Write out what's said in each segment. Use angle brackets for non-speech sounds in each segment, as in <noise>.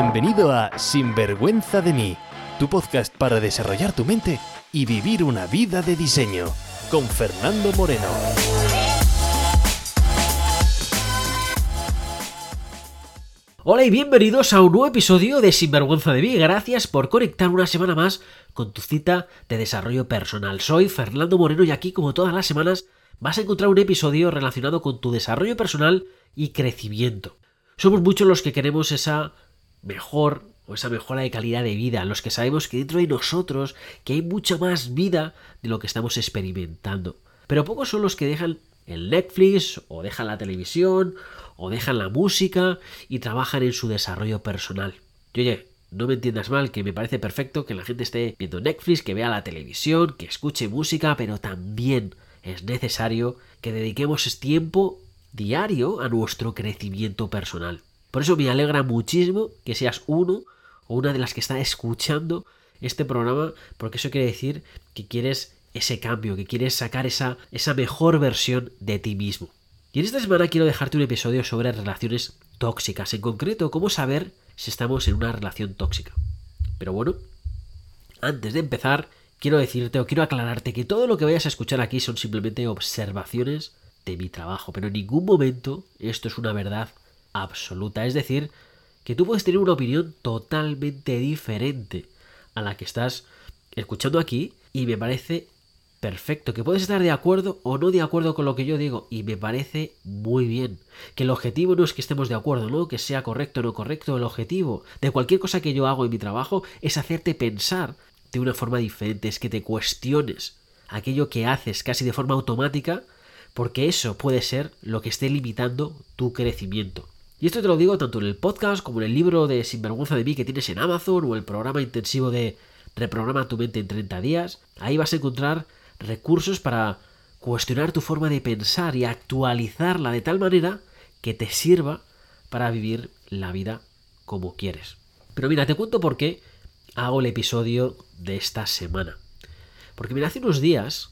Bienvenido a Sinvergüenza de mí, tu podcast para desarrollar tu mente y vivir una vida de diseño, con Fernando Moreno. Hola y bienvenidos a un nuevo episodio de Sinvergüenza de mí. Gracias por conectar una semana más con tu cita de desarrollo personal. Soy Fernando Moreno y aquí, como todas las semanas, vas a encontrar un episodio relacionado con tu desarrollo personal y crecimiento. Somos muchos los que queremos esa mejor o esa mejora de calidad de vida, los que sabemos que dentro de nosotros que hay mucha más vida de lo que estamos experimentando. Pero pocos son los que dejan el Netflix o dejan la televisión o dejan la música y trabajan en su desarrollo personal. Y oye, no me entiendas mal, que me parece perfecto que la gente esté viendo Netflix, que vea la televisión, que escuche música, pero también es necesario que dediquemos tiempo diario a nuestro crecimiento personal. Por eso me alegra muchísimo que seas uno o una de las que está escuchando este programa, porque eso quiere decir que quieres ese cambio, que quieres sacar esa, esa mejor versión de ti mismo. Y en esta semana quiero dejarte un episodio sobre relaciones tóxicas, en concreto, cómo saber si estamos en una relación tóxica. Pero bueno, antes de empezar, quiero decirte o quiero aclararte que todo lo que vayas a escuchar aquí son simplemente observaciones de mi trabajo, pero en ningún momento esto es una verdad absoluta. Es decir, que tú puedes tener una opinión totalmente diferente a la que estás escuchando aquí y me parece perfecto, que puedes estar de acuerdo o no de acuerdo con lo que yo digo y me parece muy bien. Que el objetivo no es que estemos de acuerdo, no que sea correcto o no correcto, el objetivo de cualquier cosa que yo hago en mi trabajo es hacerte pensar de una forma diferente, es que te cuestiones aquello que haces casi de forma automática, porque eso puede ser lo que esté limitando tu crecimiento. Y esto te lo digo tanto en el podcast como en el libro de Sinvergüenza de mí que tienes en Amazon o el programa intensivo de Reprograma tu mente en 30 días. Ahí vas a encontrar recursos para cuestionar tu forma de pensar y actualizarla de tal manera que te sirva para vivir la vida como quieres. Pero mira, te cuento por qué hago el episodio de esta semana. Porque mira, hace unos días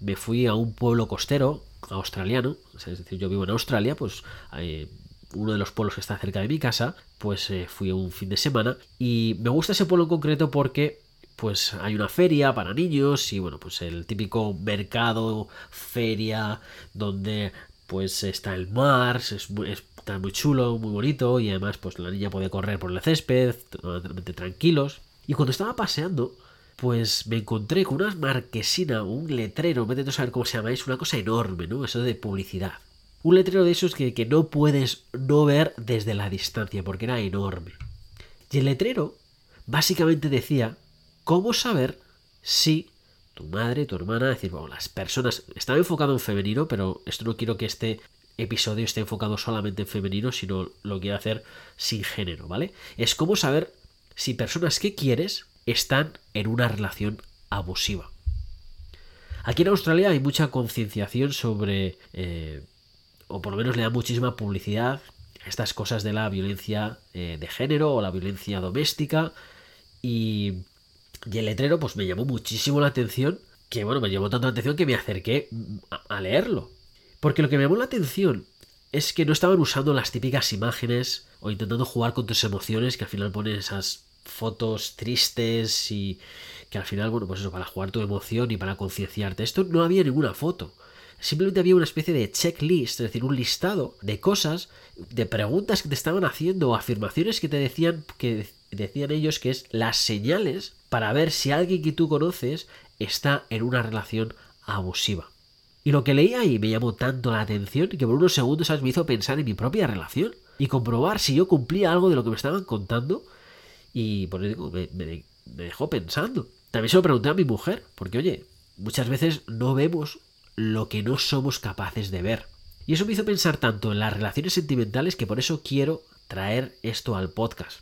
me fui a un pueblo costero australiano, es decir, yo vivo en Australia, pues eh, uno de los pueblos que está cerca de mi casa, pues eh, fui un fin de semana y me gusta ese pueblo en concreto porque pues hay una feria para niños y bueno, pues el típico mercado, feria, donde pues está el mar, es, está muy chulo, muy bonito y además pues la niña puede correr por el césped, totalmente tranquilos. Y cuando estaba paseando, pues me encontré con una marquesina, un letrero, me intento saber cómo se llama, es una cosa enorme, ¿no? Eso de publicidad. Un letrero de esos que, que no puedes no ver desde la distancia, porque era enorme. Y el letrero básicamente decía cómo saber si tu madre, tu hermana, es decir, bueno, las personas, estaba enfocado en femenino, pero esto no quiero que este episodio esté enfocado solamente en femenino, sino lo quiero hacer sin género, ¿vale? Es cómo saber si personas que quieres están en una relación abusiva. Aquí en Australia hay mucha concienciación sobre eh, o por lo menos le da muchísima publicidad a estas cosas de la violencia eh, de género o la violencia doméstica. Y, y, el letrero pues me llamó muchísimo la atención, que bueno, me llamó tanto la atención que me acerqué a, leerlo. Porque lo que me llamó la atención es que no estaban usando las típicas imágenes o intentando jugar con tus emociones que al final ponen esas fotos tristes y que al final, bueno, pues eso, para jugar tu emoción y para concienciarte. Esto no había ninguna foto. Simplemente había una especie de checklist, es decir, un listado de cosas, de preguntas que te estaban haciendo o afirmaciones que te decían que decían ellos que es las señales para ver si alguien que tú conoces está en una relación abusiva. Y lo que leí ahí me llamó tanto la atención que por unos segundos me hizo pensar en mi propia relación y comprobar si yo cumplía algo de lo que me estaban contando y por eso me, me dejó pensando. También se lo pregunté a mi mujer, porque oye, muchas veces no vemos lo que no somos capaces de ver. Y eso me hizo pensar tanto en las relaciones sentimentales que por eso quiero traer esto al podcast.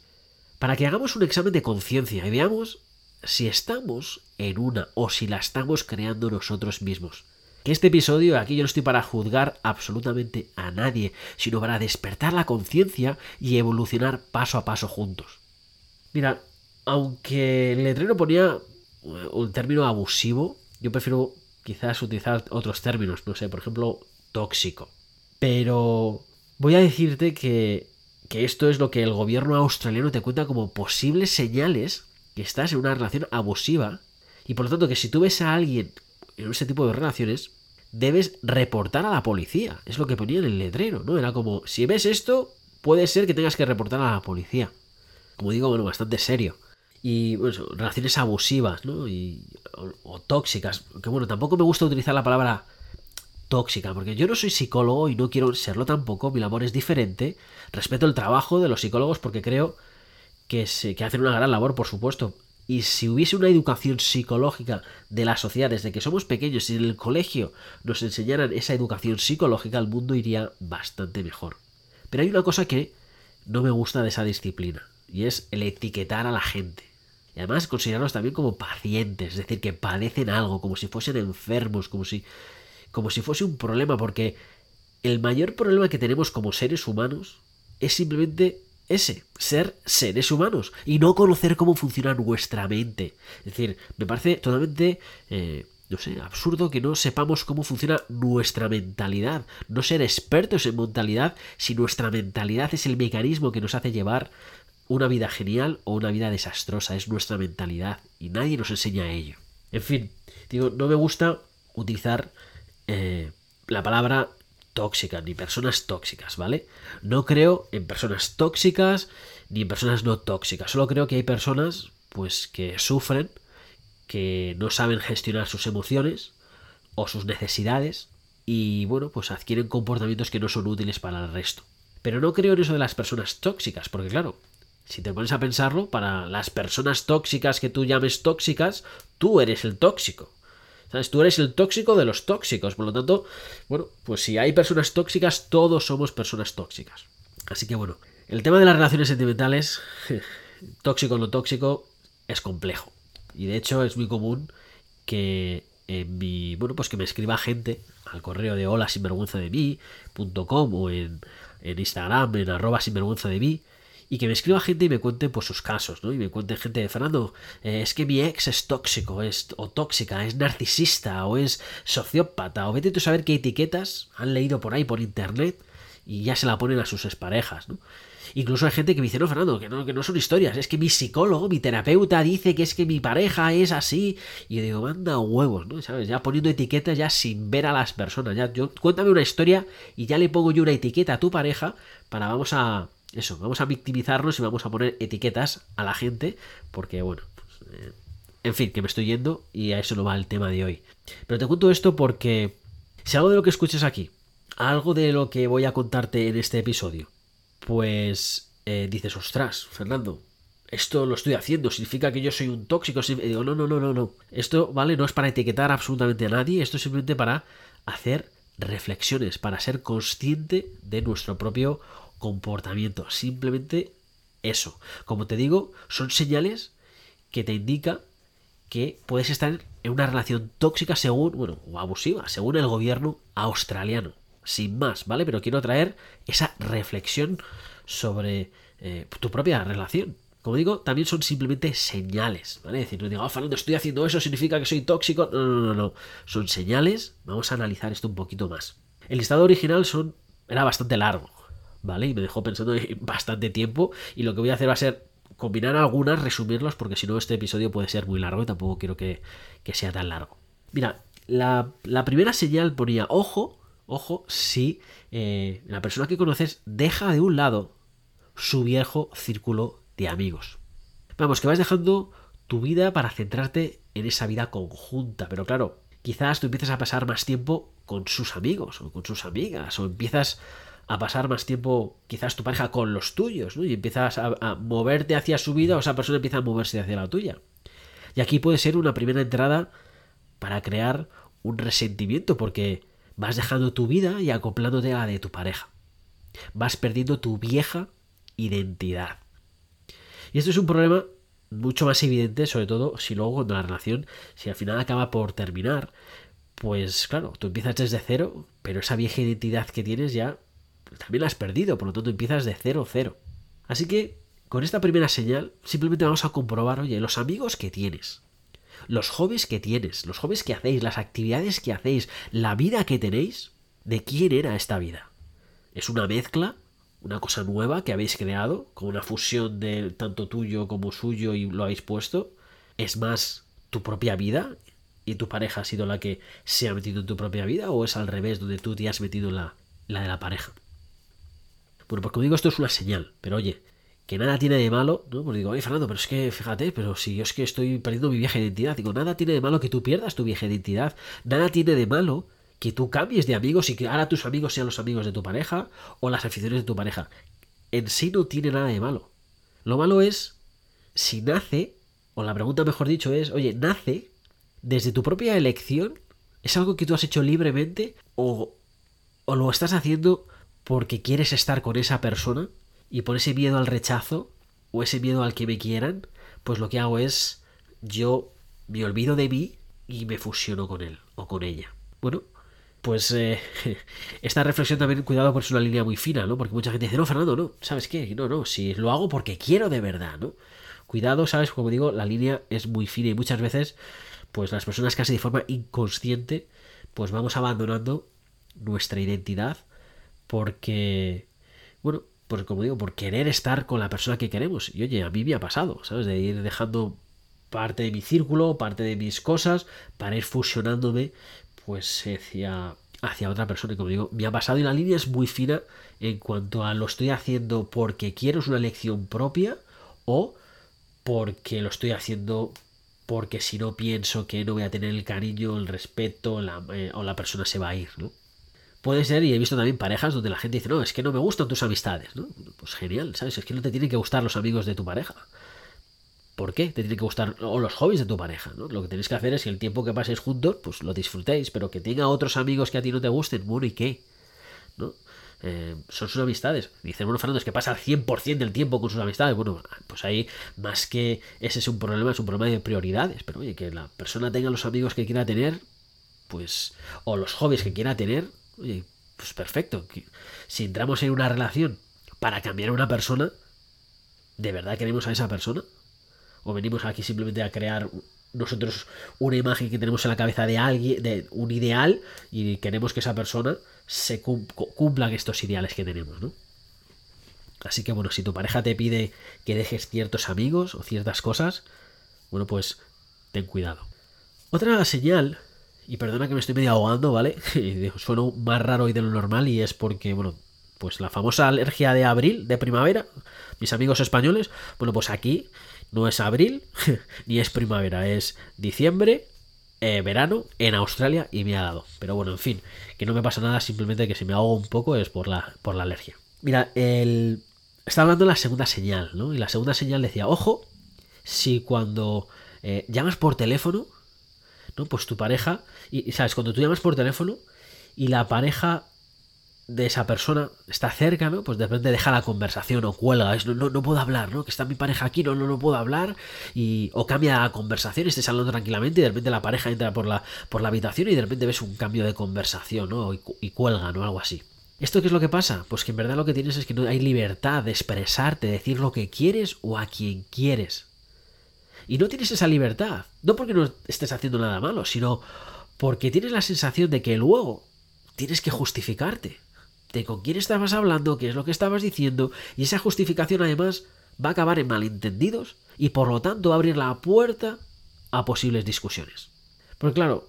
Para que hagamos un examen de conciencia y veamos si estamos en una o si la estamos creando nosotros mismos. Que este episodio aquí yo no estoy para juzgar absolutamente a nadie, sino para despertar la conciencia y evolucionar paso a paso juntos. Mira, aunque el letrero ponía un término abusivo, yo prefiero quizás utilizar otros términos, no sé, por ejemplo, tóxico. Pero voy a decirte que, que esto es lo que el gobierno australiano te cuenta como posibles señales que estás en una relación abusiva y por lo tanto que si tú ves a alguien en ese tipo de relaciones, debes reportar a la policía. Es lo que ponía en el letrero, ¿no? Era como, si ves esto, puede ser que tengas que reportar a la policía. Como digo, bueno, bastante serio. Y bueno, relaciones abusivas, ¿no? Y, o, tóxicas. Que bueno, tampoco me gusta utilizar la palabra tóxica, porque yo no soy psicólogo y no quiero serlo tampoco, mi labor es diferente. Respeto el trabajo de los psicólogos porque creo que, se, que hacen una gran labor, por supuesto. Y si hubiese una educación psicológica de la sociedad desde que somos pequeños, si en el colegio nos enseñaran esa educación psicológica, el mundo iría bastante mejor. Pero hay una cosa que no me gusta de esa disciplina, y es el etiquetar a la gente. Y además considerarlos también como pacientes, es decir, que padecen algo, como si fuesen enfermos, como si, como si fuese un problema, porque el mayor problema que tenemos como seres humanos es simplemente ese, ser seres humanos y no conocer cómo funciona nuestra mente. Es decir, me parece totalmente, eh, no sé, absurdo que no sepamos cómo funciona nuestra mentalidad, no ser expertos en mentalidad si nuestra mentalidad es el mecanismo que nos hace llevar una vida genial o una vida desastrosa, es nuestra mentalidad y nadie nos enseña ello. En fin, digo, no me gusta utilizar eh, la palabra tóxica, ni personas tóxicas, ¿vale? No creo en personas tóxicas ni en personas no tóxicas. Solo creo que hay personas, pues, que sufren, que no saben gestionar sus emociones o sus necesidades y, bueno, pues adquieren comportamientos que no son útiles para el resto. Pero no creo en eso de las personas tóxicas, porque claro, si te pones a pensarlo, para las personas tóxicas que tú llames tóxicas, tú eres el tóxico. ¿Sabes? Tú eres el tóxico de los tóxicos. Por lo tanto, bueno, pues si hay personas tóxicas, todos somos personas tóxicas. Así que bueno, el tema de las relaciones sentimentales, <laughs> tóxico o no tóxico, es complejo. Y de hecho es muy común que en mi, bueno, pues que me escriba gente al correo de hola sinvergüenza de mí.com o en, en Instagram en arroba sinvergüenza de mí y que me escriba gente y me cuente pues sus casos, ¿no? Y me cuente gente de Fernando, eh, es que mi ex es tóxico, es o tóxica, es narcisista o es sociópata o vete tú a saber qué etiquetas han leído por ahí por internet y ya se la ponen a sus exparejas, ¿no? Incluso hay gente que me dice, no, Fernando, que no, que no son historias, es que mi psicólogo, mi terapeuta dice que es que mi pareja es así. Y yo digo, manda huevos, ¿no? ¿Sabes? Ya poniendo etiquetas ya sin ver a las personas. Ya, yo, cuéntame una historia y ya le pongo yo una etiqueta a tu pareja para vamos a, eso, vamos a victimizarnos y vamos a poner etiquetas a la gente, porque bueno, pues, eh, en fin, que me estoy yendo y a eso no va el tema de hoy. Pero te cuento esto porque si algo de lo que escuches aquí, algo de lo que voy a contarte en este episodio, pues eh, dices, ostras, Fernando, esto lo estoy haciendo, significa que yo soy un tóxico. digo, no, no, no, no, no. Esto, ¿vale? No es para etiquetar absolutamente a nadie, esto es simplemente para hacer reflexiones, para ser consciente de nuestro propio comportamiento. Simplemente eso. Como te digo, son señales que te indican que puedes estar en una relación tóxica según, bueno, o abusiva, según el gobierno australiano. Sin más, ¿vale? Pero quiero traer esa reflexión sobre eh, tu propia relación. Como digo, también son simplemente señales, ¿vale? Es decir, no digo, oh, Fernando, estoy haciendo eso, significa que soy tóxico. No, no, no, no. Son señales. Vamos a analizar esto un poquito más. El listado original era bastante largo, ¿vale? Y me dejó pensando <laughs> bastante tiempo y lo que voy a hacer va a ser combinar algunas, resumirlos, porque si no este episodio puede ser muy largo y tampoco quiero que, sea tan largo. Mira, la, primera señal ponía, ojo, ojo, si eh, la persona que conoces deja de un lado su viejo círculo de amigos. Vamos, que vas dejando tu vida para centrarte en esa vida conjunta, pero claro, quizás tú empiezas a pasar más tiempo con sus amigos o con sus amigas, o empiezas a pasar más tiempo quizás tu pareja con los tuyos, ¿no? Y empiezas a, moverte hacia su vida o esa persona empieza a moverse hacia la tuya. Y aquí puede ser una primera entrada para crear un resentimiento porque vas dejando tu vida y acoplándote a la de tu pareja. Vas perdiendo tu vieja identidad. Y esto es un problema mucho más evidente, sobre todo si luego cuando la relación, si al final acaba por terminar, pues claro, tú empiezas desde cero, pero esa vieja identidad que tienes ya también la has perdido, por lo tanto empiezas de cero cero. Así que con esta primera señal simplemente vamos a comprobar, oye, los amigos que tienes, los hobbies que tienes, los hobbies que hacéis, las actividades que hacéis, la vida que tenéis, ¿de quién era esta vida? ¿Es una mezcla? una cosa nueva que habéis creado, como una fusión de tanto tuyo como suyo y lo habéis puesto, es más tu propia vida y tu pareja ha sido la que se ha metido en tu propia vida o es al revés, donde tú te has metido en la, la de la pareja. Bueno, pues como digo, esto es una señal, pero oye, que nada tiene de malo, ¿no? Pues digo, oye Fernando, pero es que fíjate, pero si yo es que estoy perdiendo mi vieja identidad, digo, nada tiene de malo que tú pierdas tu vieja identidad, nada tiene de malo que tú cambies de amigos y que ahora tus amigos sean los amigos de tu pareja o las aficiones de tu pareja. En sí no tiene nada de malo. Lo malo es si nace, o la pregunta mejor dicho es, oye, nace desde tu propia elección, es algo que tú has hecho libremente o, o lo estás haciendo porque quieres estar con esa persona y por ese miedo al rechazo o ese miedo al que me quieran, pues lo que hago es yo me olvido de mí y me fusiono con él o con ella. Bueno, pues eh, <laughs> esta reflexión también, cuidado, por es una línea muy fina, ¿no? Porque mucha gente dice, no, Fernando, no, ¿sabes qué? No, no, si lo hago porque quiero de verdad, ¿no? Cuidado, ¿sabes? Como digo, la línea es muy fina y muchas veces, pues las personas casi de forma inconsciente, pues vamos abandonando nuestra identidad porque, bueno, pues como digo, por querer estar con la persona que queremos. Y oye, a mí me ha pasado, ¿sabes? De ir dejando parte de mi círculo, parte de mis cosas, para ir fusionándome pues hacia, hacia otra persona. Y como digo, me ha pasado y la línea es muy fina en cuanto a lo estoy haciendo porque quiero, es una elección propia o porque lo estoy haciendo porque si no pienso que no voy a tener el cariño, el respeto eh, o la persona se va a ir, ¿no? Puede ser, y he visto también parejas donde la gente dice, no, es que no me gustan tus amistades, ¿no? Pues genial, ¿sabes? Es que no te tienen que gustar los amigos de tu pareja. ¿Por qué? Te tienen que gustar o los hobbies de tu pareja, ¿no? Lo que tenéis que hacer es que el tiempo que paséis juntos, pues lo disfrutéis, pero que tenga otros amigos que a ti no te gusten, bueno, ¿y qué? ¿No? Eh, son sus amistades. Dice bueno, Fernando, es que pasa el 100% del tiempo con sus amistades. Bueno, pues ahí más que ese es un problema, es un problema de prioridades. Pero oye, que la persona tenga los amigos que quiera tener, pues, o los hobbies que quiera tener, oye, pues perfecto. Si entramos en una relación para cambiar a una persona, ¿de verdad queremos a esa persona? o venimos aquí simplemente a crear nosotros una imagen que tenemos en la cabeza de alguien, de un ideal, y queremos que esa persona se cumpla estos ideales que tenemos, ¿no? Así que bueno, si tu pareja te pide que dejes ciertos amigos o ciertas cosas, bueno, pues ten cuidado. Otra señal, y perdona que me estoy medio ahogando, ¿vale? <laughs> Suena más raro hoy de lo normal y es porque, bueno, pues la famosa alergia de abril, de primavera, mis amigos españoles, bueno, pues aquí no es abril <laughs> ni es primavera, es diciembre, eh, verano en Australia y me ha dado. Pero bueno, en fin, que no me pasa nada, simplemente que si me ahogo un poco es por la, por la alergia. Mira, el... está hablando de la segunda señal, ¿no? Y la segunda señal decía, ojo, si cuando eh, llamas por teléfono, ¿no? Pues tu pareja, y sabes, cuando tú llamas por teléfono y la pareja de esa persona está cerca, ¿no? Pues de repente deja la conversación o cuelga, es, no, no, puedo hablar, ¿no? Que está mi pareja aquí, no, no, no puedo hablar, y, o cambia la conversación, estés hablando tranquilamente y de repente la pareja entra por la, por la habitación y de repente ves un cambio de conversación, ¿no? Y, y cuelga, ¿no? Algo así. ¿Esto qué es lo que pasa? Pues que en verdad lo que tienes es que no hay libertad de expresarte, de decir lo que quieres o a quien quieres. Y no tienes esa libertad, no porque no estés haciendo nada malo, sino porque tienes la sensación de que luego tienes que justificarte de con quién estabas hablando, qué es lo que estabas diciendo, y esa justificación además va a acabar en malentendidos y por lo tanto abrir la puerta a posibles discusiones. Porque claro,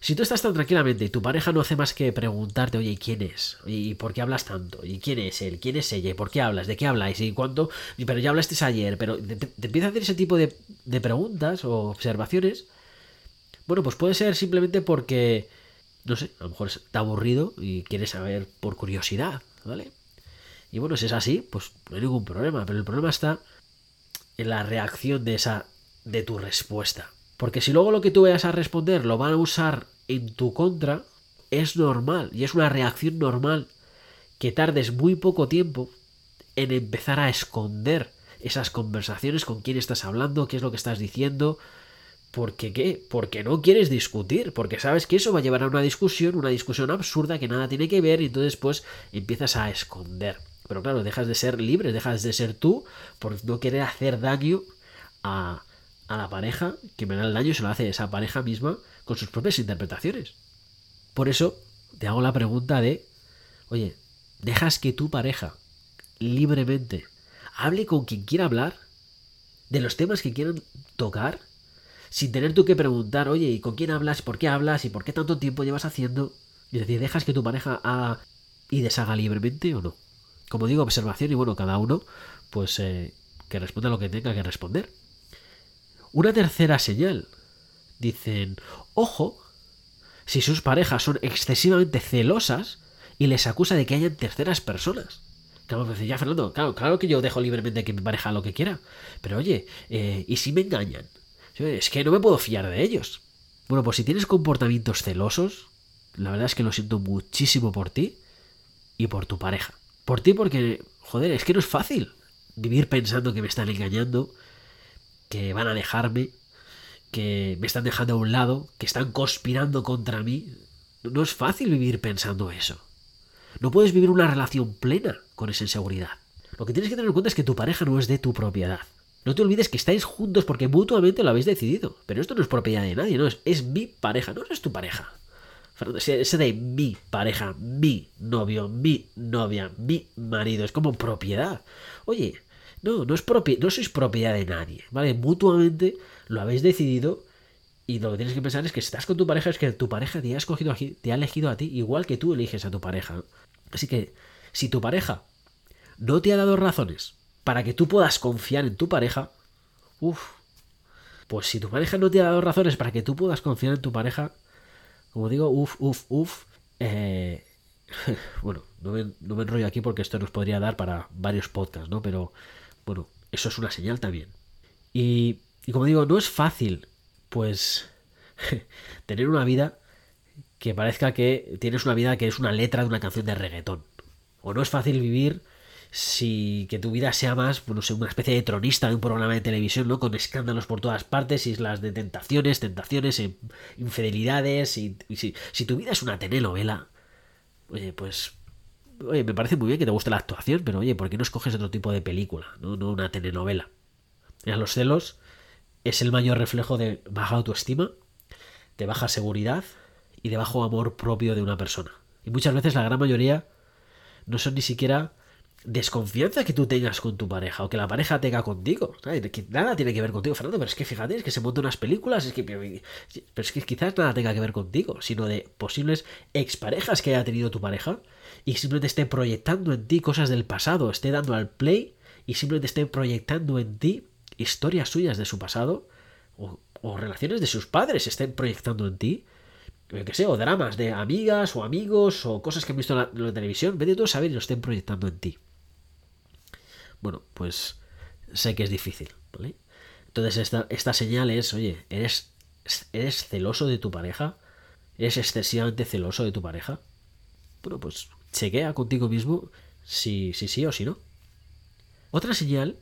si tú estás tan tranquilamente y tu pareja no hace más que preguntarte, oye, ¿y quién es? ¿y por qué hablas tanto? ¿Y quién es él? ¿Quién es ella? ¿Y por qué hablas? ¿De qué habláis? ¿Y cuánto? Pero ya hablaste ayer, pero te, empieza a hacer ese tipo de, preguntas o observaciones. Bueno, pues puede ser simplemente porque no sé, a lo mejor está aburrido y quiere saber por curiosidad, ¿vale? Y bueno, si es así, pues no hay ningún problema, pero el problema está en la reacción de esa de tu respuesta. Porque si luego lo que tú vayas a responder lo van a usar en tu contra, es normal y es una reacción normal que tardes muy poco tiempo en empezar a esconder esas conversaciones con quién estás hablando, qué es lo que estás diciendo, porque qué? Porque no quieres discutir, porque sabes que eso va a llevar a una discusión, una discusión absurda que nada tiene que ver y entonces pues empiezas a esconder. Pero claro, dejas de ser libre, dejas de ser tú por no querer hacer daño a, a la pareja, que me da el daño se lo hace esa pareja misma con sus propias interpretaciones. Por eso te hago la pregunta de, oye, ¿dejas que tu pareja libremente. Hable con quien quiera hablar, de los temas que quieran tocar, sin tener tú que preguntar, oye, ¿y con quién hablas? ¿Por qué hablas? ¿Y por qué tanto tiempo llevas haciendo? Es decir, ¿dejas que tu pareja haga y deshaga libremente o no? Como digo, observación y bueno, cada uno, pues eh, que responda lo que tenga que responder. Una tercera señal. Dicen, ojo, si sus parejas son excesivamente celosas y les acusa de que hayan terceras personas. Claro, me ya Fernando, claro, claro que yo dejo libremente que mi pareja lo que quiera. Pero oye, eh, ¿y si me engañan? Es que no me puedo fiar de ellos. Bueno, pues si tienes comportamientos celosos, la verdad es que lo siento muchísimo por ti y por tu pareja. Por ti porque, joder, es que no es fácil vivir pensando que me están engañando, que van a dejarme, que me están dejando a un lado, que están conspirando contra mí. No es fácil vivir pensando eso. No puedes vivir una relación plena con esa inseguridad. Lo que tienes que tener en cuenta es que tu pareja no es de tu propiedad. No te olvides que estáis juntos porque mutuamente lo habéis decidido. Pero esto no es propiedad de nadie, no es, es mi pareja, no es tu pareja. Ese de mi pareja, mi novio, mi novia, mi marido, es como propiedad. Oye, no, no, es no sois propiedad de nadie, ¿vale? Mutuamente lo habéis decidido y lo que tienes que pensar es que si estás con tu pareja es que tu pareja te ha escogido aquí, te ha elegido a ti igual que tú eliges a tu pareja. Así que si tu pareja no te ha dado razones para que tú puedas confiar en tu pareja, uff, pues si tu pareja no te ha dado razones para que tú puedas confiar en tu pareja, como digo, uff, uff, uff, eh, <laughs> bueno, no me, no me enrollo aquí porque esto nos podría dar para varios podcasts, ¿no? Pero bueno, eso es una señal también. Y, como digo, no es fácil, pues, <laughs> tener una vida que parezca que tienes una vida que es una letra de una canción de reggaetón. O no es fácil vivir si que tu vida sea más, bueno, sé, una especie de tronista de un programa de televisión, ¿no? Con escándalos por todas partes, islas de tentaciones, tentaciones, infidelidades, y, si, si, tu vida es una telenovela, oye, pues Oye, me parece muy bien que te guste la actuación, pero oye, ¿por qué no escoges otro tipo de película? No, no una telenovela. Mira, los celos es el mayor reflejo de baja autoestima, de baja seguridad y de bajo amor propio de una persona. Y muchas veces la gran mayoría no son ni siquiera desconfianza que tú tengas con tu pareja o que la pareja tenga contigo. Nada tiene que ver contigo, Fernando, pero es que fíjate, es que se montan unas películas, es que, pero es que quizás nada tenga que ver contigo, sino de posibles exparejas que haya tenido tu pareja y simplemente esté proyectando en ti cosas del pasado, esté dando al play y simplemente esté proyectando en ti historias suyas de su pasado o, relaciones de sus padres estén proyectando en ti que sé, o dramas de amigas o amigos o cosas que han visto en la, televisión, vete todo a saber y lo estén proyectando en ti. Bueno, pues sé que es difícil, ¿vale? Entonces esta, esta señal es, oye, ¿eres, ¿eres celoso de tu pareja? ¿Eres excesivamente celoso de tu pareja? Bueno, pues chequea contigo mismo si, si sí o si no. Otra señal,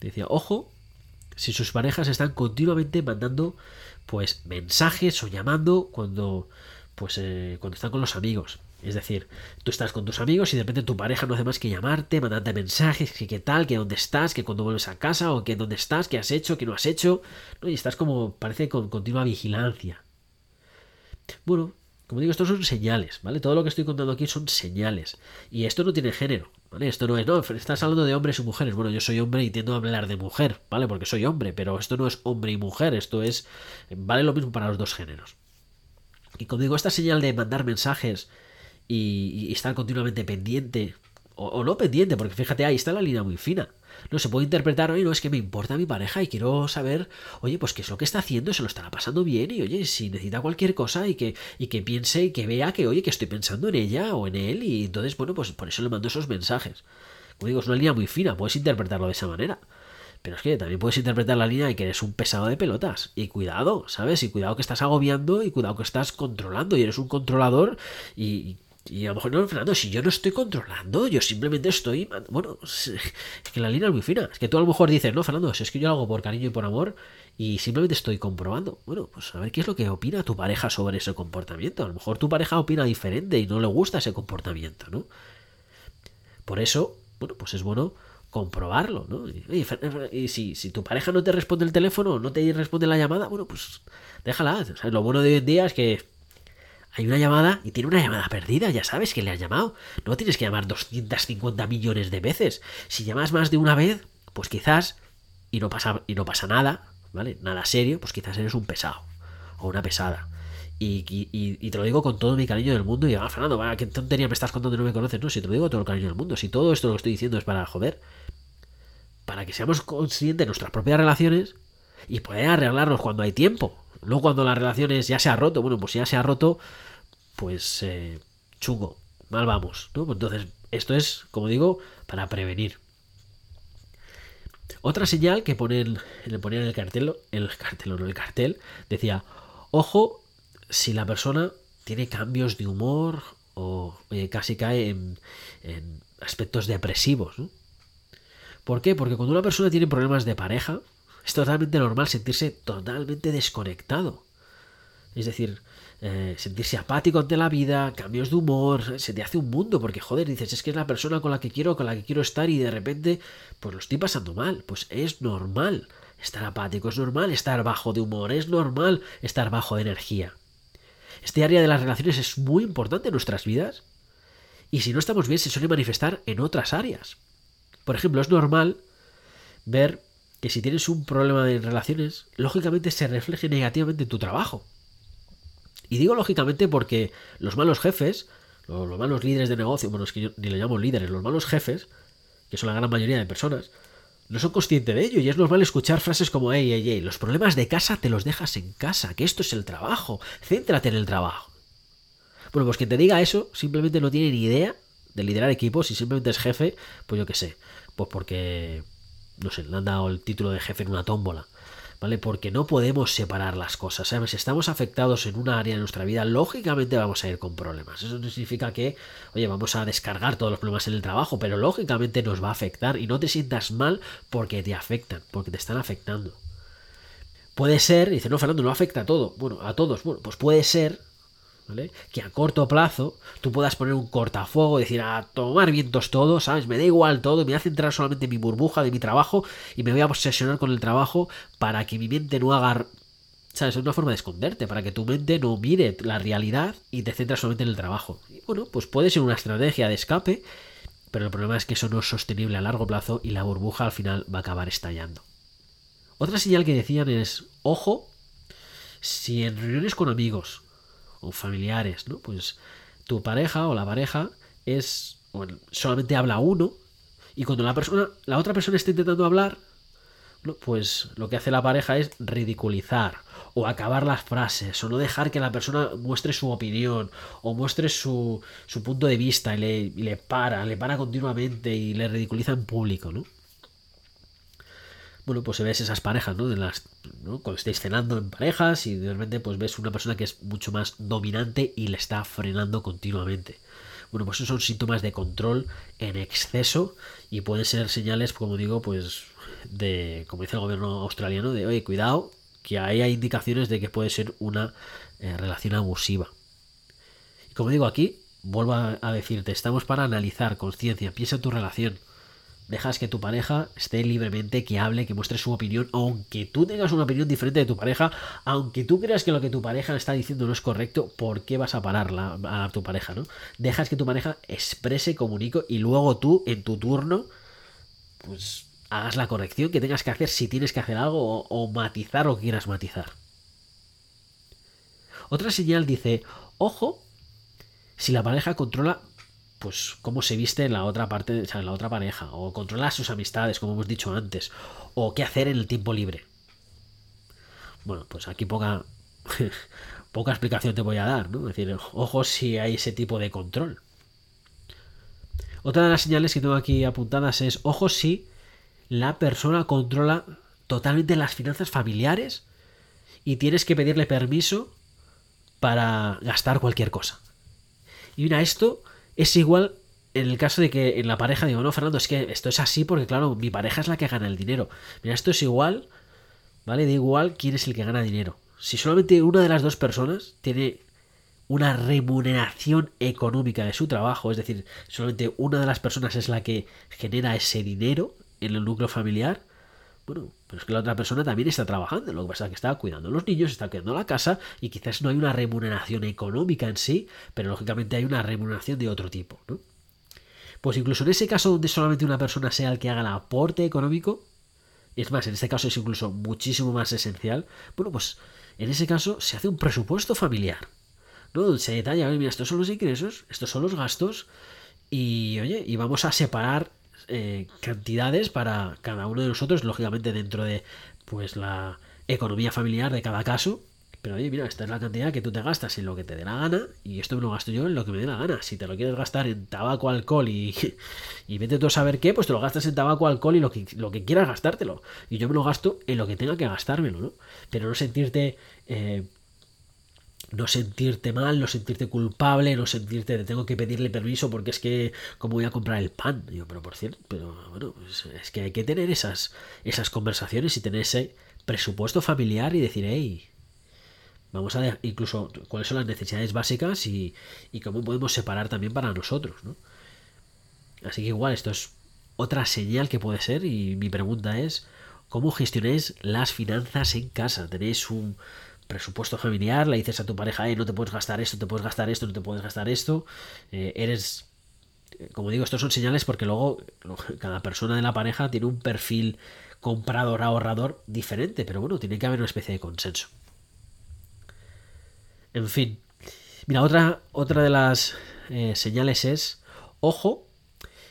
decía, ojo, si sus parejas están continuamente mandando pues mensajes o llamando cuando pues eh, cuando están con los amigos. Es decir, tú estás con tus amigos y de repente tu pareja no hace más que llamarte, mandarte mensajes, que qué tal, que dónde estás, que cuando vuelves a casa, o que dónde estás, qué has hecho, qué no has hecho, y estás como, parece con continua vigilancia. Bueno, como digo, estos son señales, ¿vale? Todo lo que estoy contando aquí son señales. Y esto no tiene género, ¿vale? Esto no es, no, estás hablando de hombres y mujeres. Bueno, yo soy hombre y tiendo a hablar de mujer, ¿vale? Porque soy hombre, pero esto no es hombre y mujer, esto es, vale lo mismo para los dos géneros. Y como digo, esta señal de mandar mensajes y, estar continuamente pendiente, o, no pendiente, porque fíjate, ahí está la línea muy fina. No se puede interpretar, oye, no es que me importa mi pareja y quiero saber, oye, pues qué es lo que está haciendo, se lo estará pasando bien y oye, si necesita cualquier cosa y que, y que piense y que vea que, oye, que estoy pensando en ella o en él y entonces, bueno, pues por eso le mando esos mensajes. Como digo, es una línea muy fina, puedes interpretarlo de esa manera. Pero es que también puedes interpretar la línea de que eres un pesado de pelotas. Y cuidado, ¿sabes? Y cuidado que estás agobiando y cuidado que estás controlando y eres un controlador y, y a lo mejor no, Fernando, si yo no estoy controlando, yo simplemente estoy. Bueno, es que la línea es muy fina. Es que tú a lo mejor dices, no, Fernando, si es que yo lo hago por cariño y por amor y simplemente estoy comprobando. Bueno, pues a ver qué es lo que opina tu pareja sobre ese comportamiento. A lo mejor tu pareja opina diferente y no le gusta ese comportamiento, ¿no? Por eso, bueno, pues es bueno comprobarlo, ¿no? Y, si, si, tu pareja no te responde el teléfono, no te responde la llamada, bueno, pues déjala. lo bueno de hoy en día es que hay una llamada y tiene una llamada perdida, ya sabes que le has llamado. No tienes que llamar 250 millones de veces. Si llamas más de una vez, pues quizás, y no pasa, y no pasa nada, ¿vale? Nada serio, pues quizás eres un pesado o una pesada. Y, te lo digo con todo mi cariño del mundo. Y ah, Fernando, vaya, qué tontería me estás contando y no me conoces. No, si te lo digo con todo el cariño del mundo. Si todo esto lo estoy diciendo es para joder, para que seamos conscientes de nuestras propias relaciones y poder arreglarnos cuando hay tiempo. Luego cuando las relaciones ya se ha roto, bueno, pues ya se ha roto, pues eh, chungo, mal vamos, ¿no? Pues entonces, esto es, como digo, para prevenir. Otra señal que ponen, le ponían en el cartel, el cartel, no el cartel, decía, ojo si la persona tiene cambios de humor o casi cae en, en aspectos depresivos. ¿Por qué? Porque cuando una persona tiene problemas de pareja, es totalmente normal sentirse totalmente desconectado. Es decir, eh, sentirse apático ante la vida, cambios de humor, se te hace un mundo, porque joder, dices, es que es la persona con la que quiero, con la que quiero estar y de repente, pues lo estoy pasando mal. Pues es normal estar apático, es normal estar bajo de humor, es normal estar bajo de energía. Este área de las relaciones es muy importante en nuestras vidas y si no estamos bien se suele manifestar en otras áreas. Por ejemplo, es normal ver que si tienes un problema de relaciones, lógicamente se refleje negativamente en tu trabajo. Y digo lógicamente porque los malos jefes, los, malos líderes de negocio, bueno, es que yo ni le llamo líderes, los malos jefes, que son la gran mayoría de personas, no son conscientes de ello y es normal escuchar frases como, hey, hey, hey, los problemas de casa te los dejas en casa, que esto es el trabajo, céntrate en el trabajo. Bueno, pues quien te diga eso simplemente no tiene ni idea de liderar equipos y simplemente es jefe, pues yo qué sé, pues porque no sé, le han dado el título de jefe en una tómbola. ¿Vale? Porque no podemos separar las cosas. ¿sabes? Si estamos afectados en una área de nuestra vida, lógicamente vamos a ir con problemas. Eso no significa que, oye, vamos a descargar todos los problemas en el trabajo, pero lógicamente nos va a afectar y no te sientas mal porque te afectan, porque te están afectando. Puede ser, dice, no, Fernando, no afecta a todo. Bueno, a todos. Bueno, pues puede ser que a corto plazo tú puedas poner un cortafuego decir, a tomar vientos todo, ¿sabes? Me da igual todo, me voy a centrar solamente en mi burbuja de mi trabajo y me voy a obsesionar con el trabajo para que mi mente no haga... ¿Sabes? Es una forma de esconderte, para que tu mente no mire la realidad y te centras solamente en el trabajo. Y bueno, pues puede ser una estrategia de escape, pero el problema es que eso no es sostenible a largo plazo y la burbuja al final va a acabar estallando. Otra señal que decían es, ojo, si en reuniones con amigos o familiares, ¿no? Pues tu pareja o la pareja es bueno, solamente habla uno y cuando la persona la otra persona está intentando hablar, pues lo que hace la pareja es ridiculizar o acabar las frases o no dejar que la persona muestre su opinión o muestre su, su punto de vista y le, y le para, le para continuamente y le ridiculiza en público, ¿no? Bueno, pues se ves esas parejas, ¿no? De las, Cuando estáis cenando en parejas y de repente pues ves una persona que es mucho más dominante y le está frenando continuamente. Bueno, pues esos son síntomas de control en exceso y pueden ser señales, como digo, pues de, como dice el gobierno australiano, de, oye, cuidado, que ahí hay indicaciones de que puede ser una eh, relación abusiva. Y como digo aquí, vuelvo a, a decirte, estamos para analizar conciencia, piensa en tu relación dejas que tu pareja esté libremente, que hable, que muestre su opinión, aunque tú tengas una opinión diferente de tu pareja, aunque tú creas que lo que tu pareja está diciendo no es correcto, ¿por qué vas a parar a tu pareja, no? Dejas que tu pareja exprese, comunique y luego tú, en tu turno, pues hagas la corrección que tengas que hacer si tienes que hacer algo o matizar o quieras matizar. Otra señal dice, ojo, si la pareja controla pues cómo se viste la otra parte, o sea, la otra pareja, o controlar sus amistades, como hemos dicho antes, o qué hacer en el tiempo libre. Bueno, pues aquí poca, <laughs> poca explicación te voy a dar, ¿no? Es decir, ojo si hay ese tipo de control. Otra de las señales que tengo aquí apuntadas es, ojo si la persona controla totalmente las finanzas familiares y tienes que pedirle permiso para gastar cualquier cosa. Y mira, esto es igual en el caso de que en la pareja digo, no, Fernando, es que esto es así porque, claro, mi pareja es la que gana el dinero. Mira, esto es igual, ¿vale? Da igual quién es el que gana dinero. Si solamente una de las dos personas tiene una remuneración económica de su trabajo, es decir, solamente una de las personas es la que genera ese dinero en el núcleo familiar, Bueno, pero es que la otra persona también está trabajando, lo que pasa es que está cuidando a los niños, está cuidando la casa y quizás no hay una remuneración económica en sí, pero lógicamente hay una remuneración de otro tipo, ¿no? Pues incluso en ese caso donde solamente una persona sea el que haga el aporte económico, es más, en este caso es incluso muchísimo más esencial, bueno, pues en ese caso se hace un presupuesto familiar, ¿no? Se detalla, mira, estos son los ingresos, estos son los gastos, y oye, y vamos a separar eh, cantidades para cada uno de nosotros, lógicamente dentro de pues la economía familiar de cada caso. Pero oye, mira, esta es la cantidad que tú te gastas en lo que te dé la gana y esto me lo gasto yo en lo que me dé la gana. Si te lo quieres gastar en tabaco, alcohol y, <laughs> y vete tú a saber qué, pues te lo gastas en tabaco, alcohol y lo que, lo que quieras gastártelo. Y yo me lo gasto en lo que tenga que gastármelo, ¿no? Pero no sentirte... Eh, no sentirte mal, no sentirte culpable, no sentirte de tengo que pedirle permiso porque es que cómo voy a comprar el pan. Yo, pero por cierto, pero bueno, pues es que hay que tener esas, esas conversaciones y tener ese presupuesto familiar y decir, hey, vamos a incluso cuáles son las necesidades básicas y, y cómo podemos separar también para nosotros, ¿no? Así que igual esto es otra señal que puede ser y mi pregunta es, ¿cómo gestionáis las finanzas en casa? ¿Tenéis un presupuesto familiar, le dices a tu pareja, no te puedes gastar esto, te puedes gastar esto, no te puedes gastar esto, eh, eres... Eh, como digo, estos son señales porque luego cada persona de la pareja tiene un perfil comprador ahorrador diferente, pero bueno, tiene que haber una especie de consenso. En fin, mira, otra, otra de las eh, señales es, ojo,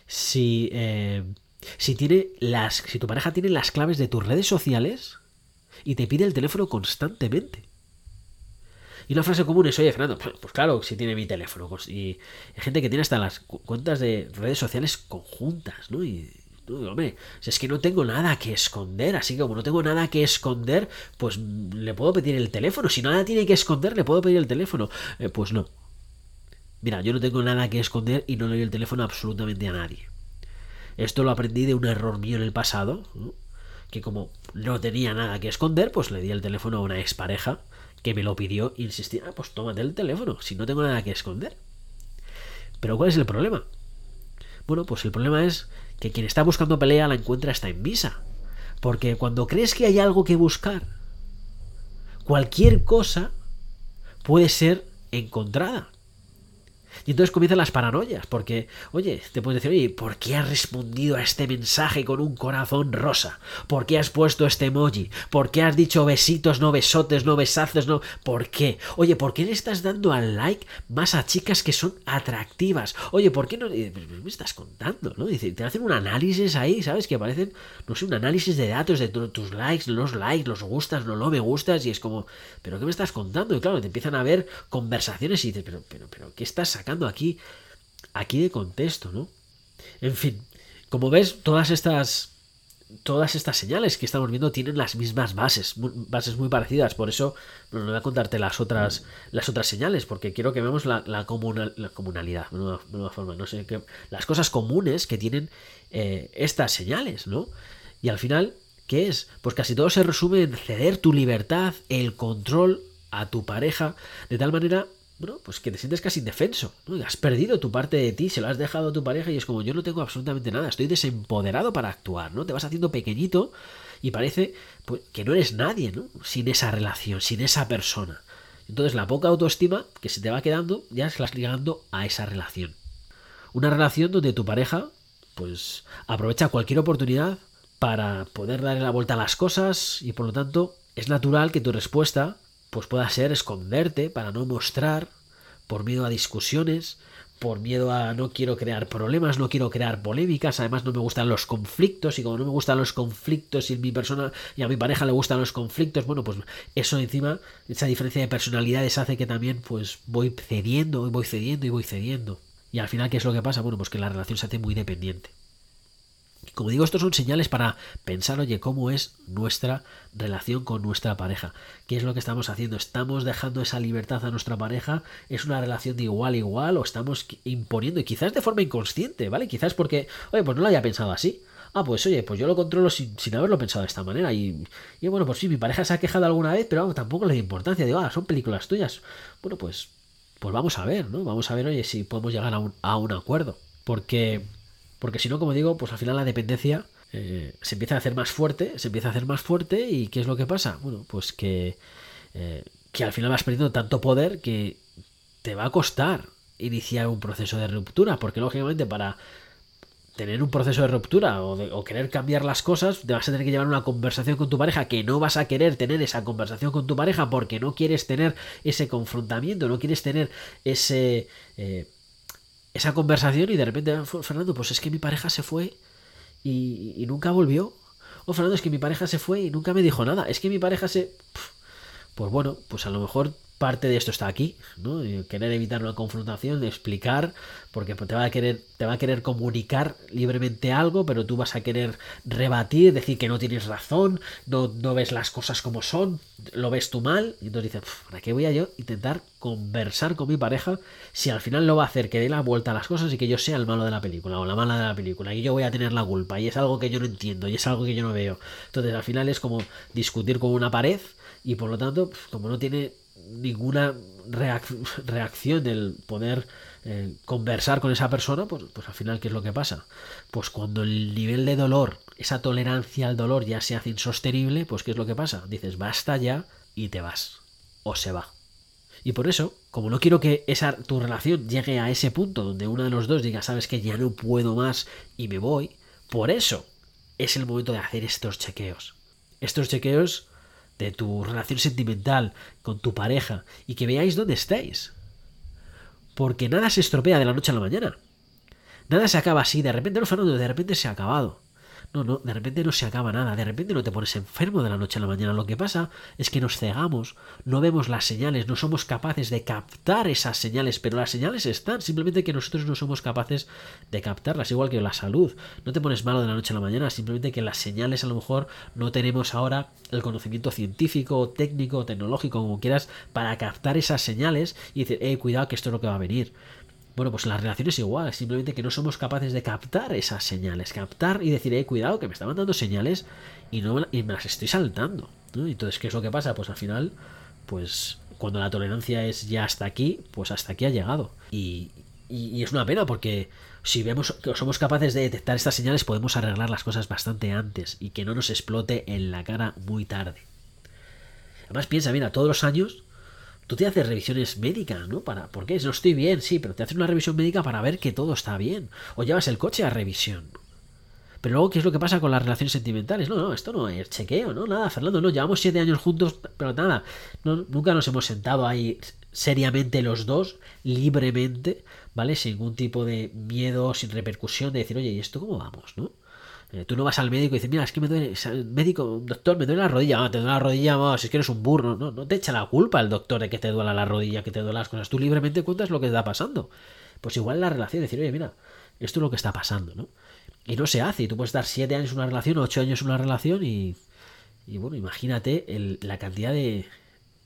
si, si tiene las, si tu pareja tiene las claves de tus redes sociales y te pide el teléfono constantemente. Y una frase común es, oye, Fernando, pues, pues claro, si tiene mi teléfono. Pues, y hay gente que tiene hasta las cuentas de redes sociales conjuntas, ¿no? Y, hombre, es que no tengo nada que esconder, así que como no tengo nada que esconder, pues le puedo pedir el teléfono. Si nada tiene que esconder, le puedo pedir el teléfono. Eh, pues no. Mira, yo no tengo nada que esconder y no le doy el teléfono absolutamente a nadie. Esto lo aprendí de un error mío en el pasado, que como no tenía nada que esconder, pues le di el teléfono a una expareja que me lo pidió y insistía, ah, pues tómate el teléfono, si no tengo nada que esconder. Pero ¿cuál es el problema? Bueno, pues el problema es que quien está buscando pelea la encuentra hasta en misa. Porque cuando crees que hay algo que buscar, cualquier cosa puede ser encontrada. Y entonces comienzan las paranoias, porque, oye, te puedes decir, oye, ¿por qué has respondido a este mensaje con un corazón rosa? ¿Por qué has puesto este emoji? ¿Por qué has dicho besitos, no besotes, no besazos, no? ¿Por qué? Oye, ¿por qué le estás dando al like más a chicas que son atractivas? Oye, ¿por qué no? Me estás contando, ¿no? Dice, te hacen un análisis ahí, ¿sabes? Que aparecen, no sé, un análisis de datos de tus likes, los likes, los gustas, no, lo me gustas, y es como, ¿pero qué me estás contando? Y claro, te empiezan a ver conversaciones y dices, pero, pero, pero, ¿qué estás sacando? aquí, aquí de contexto, ¿no? En fin, como ves, todas estas todas estas señales que estamos viendo tienen las mismas bases, bases muy parecidas. Por eso no voy a contarte las otras, las otras señales, porque quiero que veamos la, la, comunalidad, de forma, no sé, que, las cosas comunes que tienen eh, estas señales, ¿no? Y al final, ¿qué es? Pues casi todo se resume en ceder tu libertad, el control a tu pareja, de tal manera pues que te sientes casi indefenso, ¿no? Has perdido tu parte de ti, se lo has dejado a tu pareja y es como yo no tengo absolutamente nada, estoy desempoderado para actuar, ¿no? Te vas haciendo pequeñito y parece pues, que no eres nadie, ¿no? Sin esa relación, sin esa persona. Entonces la poca autoestima que se te va quedando ya se la estás ligando a esa relación. Una relación donde tu pareja pues aprovecha cualquier oportunidad para poder darle la vuelta a las cosas y por lo tanto es natural que tu respuesta pues pueda ser esconderte para no mostrar, por miedo a discusiones, por miedo a no quiero crear problemas, no quiero crear polémicas, además no me gustan los conflictos y como no me gustan los conflictos y mi persona y a mi pareja le gustan los conflictos, bueno, pues eso encima, esa diferencia de personalidades hace que también pues voy cediendo voy cediendo y voy cediendo. Y al final, ¿qué es lo que pasa? Bueno, pues que la relación se hace muy dependiente. Como digo, estos son señales para pensar, oye, cómo es nuestra relación con nuestra pareja. ¿Qué es lo que estamos haciendo? ¿Estamos dejando esa libertad a nuestra pareja? ¿Es una relación de igual a igual o estamos imponiendo? Y quizás de forma inconsciente, ¿vale? Quizás porque, oye, pues no lo haya pensado así. Ah, pues oye, pues yo lo controlo sin, haberlo pensado de esta manera. Y, y, bueno, pues sí, mi pareja se ha quejado alguna vez, pero tampoco le da importancia. Digo, ah, son películas tuyas. Bueno, pues, pues vamos a ver, ¿no? Vamos a ver, oye, si podemos llegar a un, a un acuerdo. Porque porque si no, como digo, pues al final la dependencia eh, se empieza a hacer más fuerte, se empieza a hacer más fuerte y ¿qué es lo que pasa? Bueno, pues que, eh, que al final vas perdiendo tanto poder que te va a costar iniciar un proceso de ruptura, porque lógicamente para tener un proceso de ruptura o, querer cambiar las cosas, te vas a tener que llevar una conversación con tu pareja que no vas a querer tener esa conversación con tu pareja porque no quieres tener ese confrontamiento, no quieres tener ese eh, esa conversación y de repente, Fernando, pues es que mi pareja se fue y, nunca volvió. O oh, Fernando, es que mi pareja se fue y nunca me dijo nada. Es que mi pareja se... Pues bueno, pues a lo mejor parte de esto está aquí, ¿no? Querer evitar una confrontación, explicar, porque te va a querer, te va a querer comunicar libremente algo, pero tú vas a querer rebatir, decir que no tienes razón, no, no ves las cosas como son, lo ves tú mal, y entonces dices, ¿para qué voy a yo intentar conversar con mi pareja si al final lo va a hacer que dé la vuelta a las cosas y que yo sea el malo de la película o la mala de la película y yo voy a tener la culpa y es algo que yo no entiendo y es algo que yo no veo. Entonces al final es como discutir con una pared y por lo tanto, como no tiene ninguna reacción del poder eh, conversar con esa persona, pues, pues al final, ¿qué es lo que pasa? Pues cuando el nivel de dolor, esa tolerancia al dolor ya se hace insostenible, pues ¿qué es lo que pasa? Dices, basta ya y te vas. O se va. Y por eso, como no quiero que esa, tu relación llegue a ese punto donde uno de los dos diga, sabes que ya no puedo más y me voy, por eso es el momento de hacer estos chequeos. Estos chequeos de tu relación sentimental con tu pareja y que veáis dónde estáis. Porque nada se estropea de la noche a la mañana. Nada se acaba así, de repente no, Fernando, de repente se ha acabado. No, no, de repente no se acaba nada, de repente no te pones enfermo de la noche a la mañana. Lo que pasa es que nos cegamos, no vemos las señales, no somos capaces de captar esas señales, pero las señales están, simplemente que nosotros no somos capaces de captarlas, igual que la salud. No te pones malo de la noche a la mañana, simplemente que las señales a lo mejor no tenemos ahora el conocimiento científico, técnico, tecnológico, como quieras, para captar esas señales y decir, eh, cuidado que esto es lo que va a venir. Bueno, pues la relación es igual, simplemente que no somos capaces de captar esas señales, captar y decir, eh, cuidado, que me estaban dando señales y, no, y me las estoy saltando. Entonces, ¿qué es lo que pasa? Pues al final, pues cuando la tolerancia es ya hasta aquí, pues hasta aquí ha llegado. Y, y, es una pena porque si vemos que somos capaces de detectar estas señales, podemos arreglar las cosas bastante antes y que no nos explote en la cara muy tarde. Además, piensa, mira, todos los años tú te haces revisiones médicas, ¿no? Para, ¿Por qué? No estoy bien, sí, pero te haces una revisión médica para ver que todo está bien. O llevas el coche a revisión. Pero luego, ¿qué es lo que pasa con las relaciones sentimentales? No, no, esto no es chequeo, ¿no? Nada, Fernando, no, llevamos siete años juntos, pero nada, nunca nos hemos sentado ahí seriamente los dos, libremente, ¿vale? Sin ningún tipo de miedo, sin repercusión, de decir, oye, ¿y esto cómo vamos, no? Eh, tú no vas al médico y dices, mira, es que me duele, médico, doctor, me duele la rodilla, ah, te duele la rodilla, vamos, es que eres un burro, no, no te echa la culpa el doctor de que te duela la rodilla, que te duele las cosas, tú libremente cuentas lo que está pasando. Pues igual la relación, decir, oye, mira, esto es lo que está pasando, ¿no? Y no se hace, y tú puedes estar siete años en una relación, ocho años en una relación y, y bueno, imagínate la cantidad de,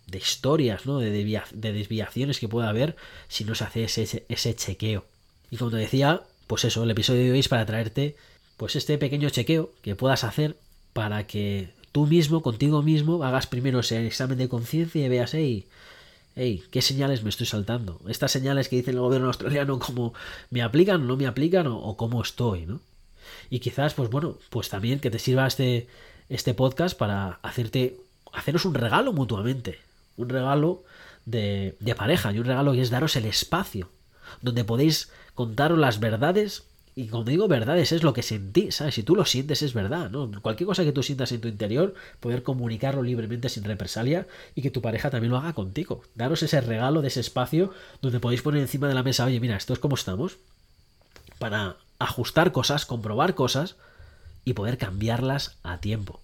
de historias, ¿no? De, de, desviaciones que puede haber si no se hace ese, ese chequeo. Y como te decía, pues eso, el episodio de hoy es para traerte pues este pequeño chequeo que puedas hacer para que tú mismo, contigo mismo, hagas primero ese examen de conciencia y veas, hey, hey, ¿qué señales me estoy saltando? Estas señales que dice el gobierno australiano, ¿cómo me aplican no me aplican o, cómo estoy, ¿no? Y quizás, pues bueno, pues también que te sirva este, este podcast para hacerte, haceros un regalo mutuamente, un regalo de, de pareja y un regalo que es daros el espacio, donde podéis contaros las verdades y como digo verdades, es lo que sentís, ¿sabes? Si tú lo sientes, es verdad, ¿no? Cualquier cosa que tú sientas en tu interior, poder comunicarlo libremente sin represalia y que tu pareja también lo haga contigo. Daros ese regalo de ese espacio donde podéis poner encima de la mesa, oye, mira, esto es como estamos, para ajustar cosas, comprobar cosas y poder cambiarlas a tiempo.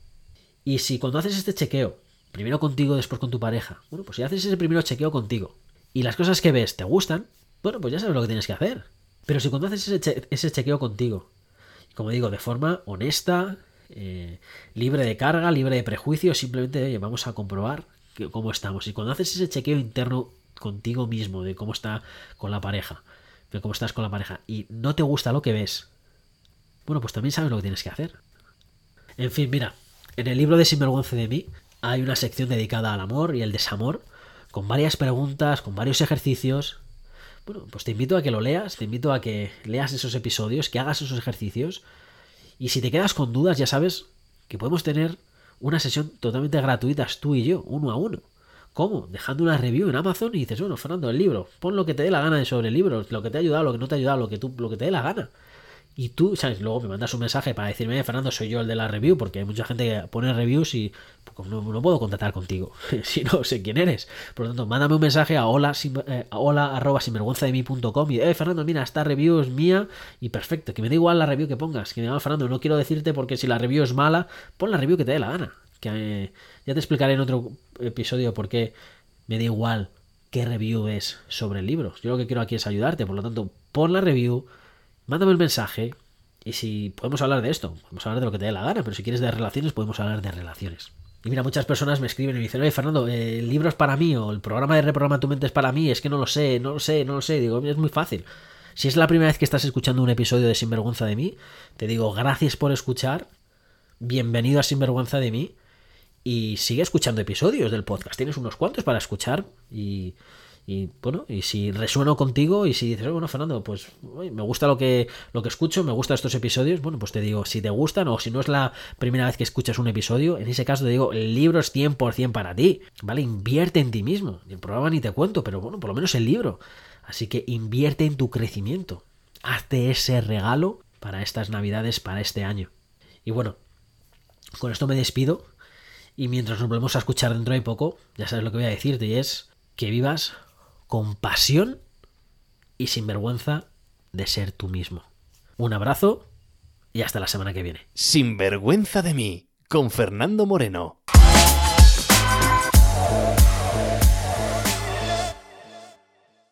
Y si cuando haces este chequeo, primero contigo, después con tu pareja, bueno, pues si haces ese primero chequeo contigo y las cosas que ves te gustan, bueno, pues ya sabes lo que tienes que hacer pero si cuando haces ese, chequeo contigo, como digo, de forma honesta, eh, libre de carga, libre de prejuicios, simplemente oye, vamos a comprobar cómo estamos. Y cuando haces ese chequeo interno contigo mismo, de cómo está con la pareja, de cómo estás con la pareja, y no te gusta lo que ves, bueno, pues también sabes lo que tienes que hacer. En fin, mira, en el libro de Sinvergüenza de mí hay una sección dedicada al amor y el desamor, con varias preguntas, con varios ejercicios bueno, pues te invito a que lo leas, te invito a que leas esos episodios, que hagas esos ejercicios Y si te quedas con dudas, ya sabes que podemos tener una sesión totalmente gratuita, tú y yo, uno a uno. ¿Cómo? Dejando una review en Amazon y dices, bueno, Fernando, el libro, pon lo que te dé la gana de sobre el libro, lo que te ha ayudado, lo que no te ha ayudado, lo que, tú, lo que te dé la gana. Y tú, ¿sabes? Luego me mandas un mensaje para decirme, Fernando, soy yo el de la review, porque hay mucha gente que pone reviews y pues, no, puedo contactar contigo, <laughs> si no sé quién eres. Por lo tanto, mándame un mensaje a hola, eh, hola arroba sinvergüenza de mí.com y, eh, Fernando, mira, esta review es mía y perfecto, que me da igual la review que pongas, que me llama Fernando, no quiero decirte porque si la review es mala, pon la review que te dé la gana. Que eh, ya te explicaré en otro episodio por qué me da igual qué review es sobre el libro. Yo lo que quiero aquí es ayudarte, por lo tanto, pon la review, mándame el mensaje y si podemos hablar de esto, podemos hablar de lo que te dé la gana, pero si quieres de relaciones, podemos hablar de relaciones. Y mira, muchas personas me escriben y me dicen, oye Fernando, el libro es para mí o el programa de Reprograma tu mente es para mí, es que no lo sé, no lo sé, no lo sé. Digo, es muy fácil. Si es la primera vez que estás escuchando un episodio de Sinvergüenza de mí, te digo gracias por escuchar, bienvenido a Sinvergüenza de mí y sigue escuchando episodios del podcast. Tienes unos cuantos para escuchar y, y bueno, y si resueno contigo y si dices, bueno, Fernando, pues me gusta lo que, lo que escucho, me gustan estos episodios, bueno, pues te digo, si te gustan o si no es la primera vez que escuchas un episodio, en ese caso te digo, el libro es 100% para ti, ¿vale? Invierte en ti mismo. El programa ni te cuento, pero bueno, por lo menos el libro. Así que invierte en tu crecimiento. Hazte ese regalo para estas navidades, para este año. Y bueno, con esto me despido. Y mientras nos volvemos a escuchar dentro de poco, ya sabes lo que voy a decirte y es que vivas con pasión y sin vergüenza de ser tú mismo. Un abrazo y hasta la semana que viene. Sin vergüenza de mí, con Fernando Moreno.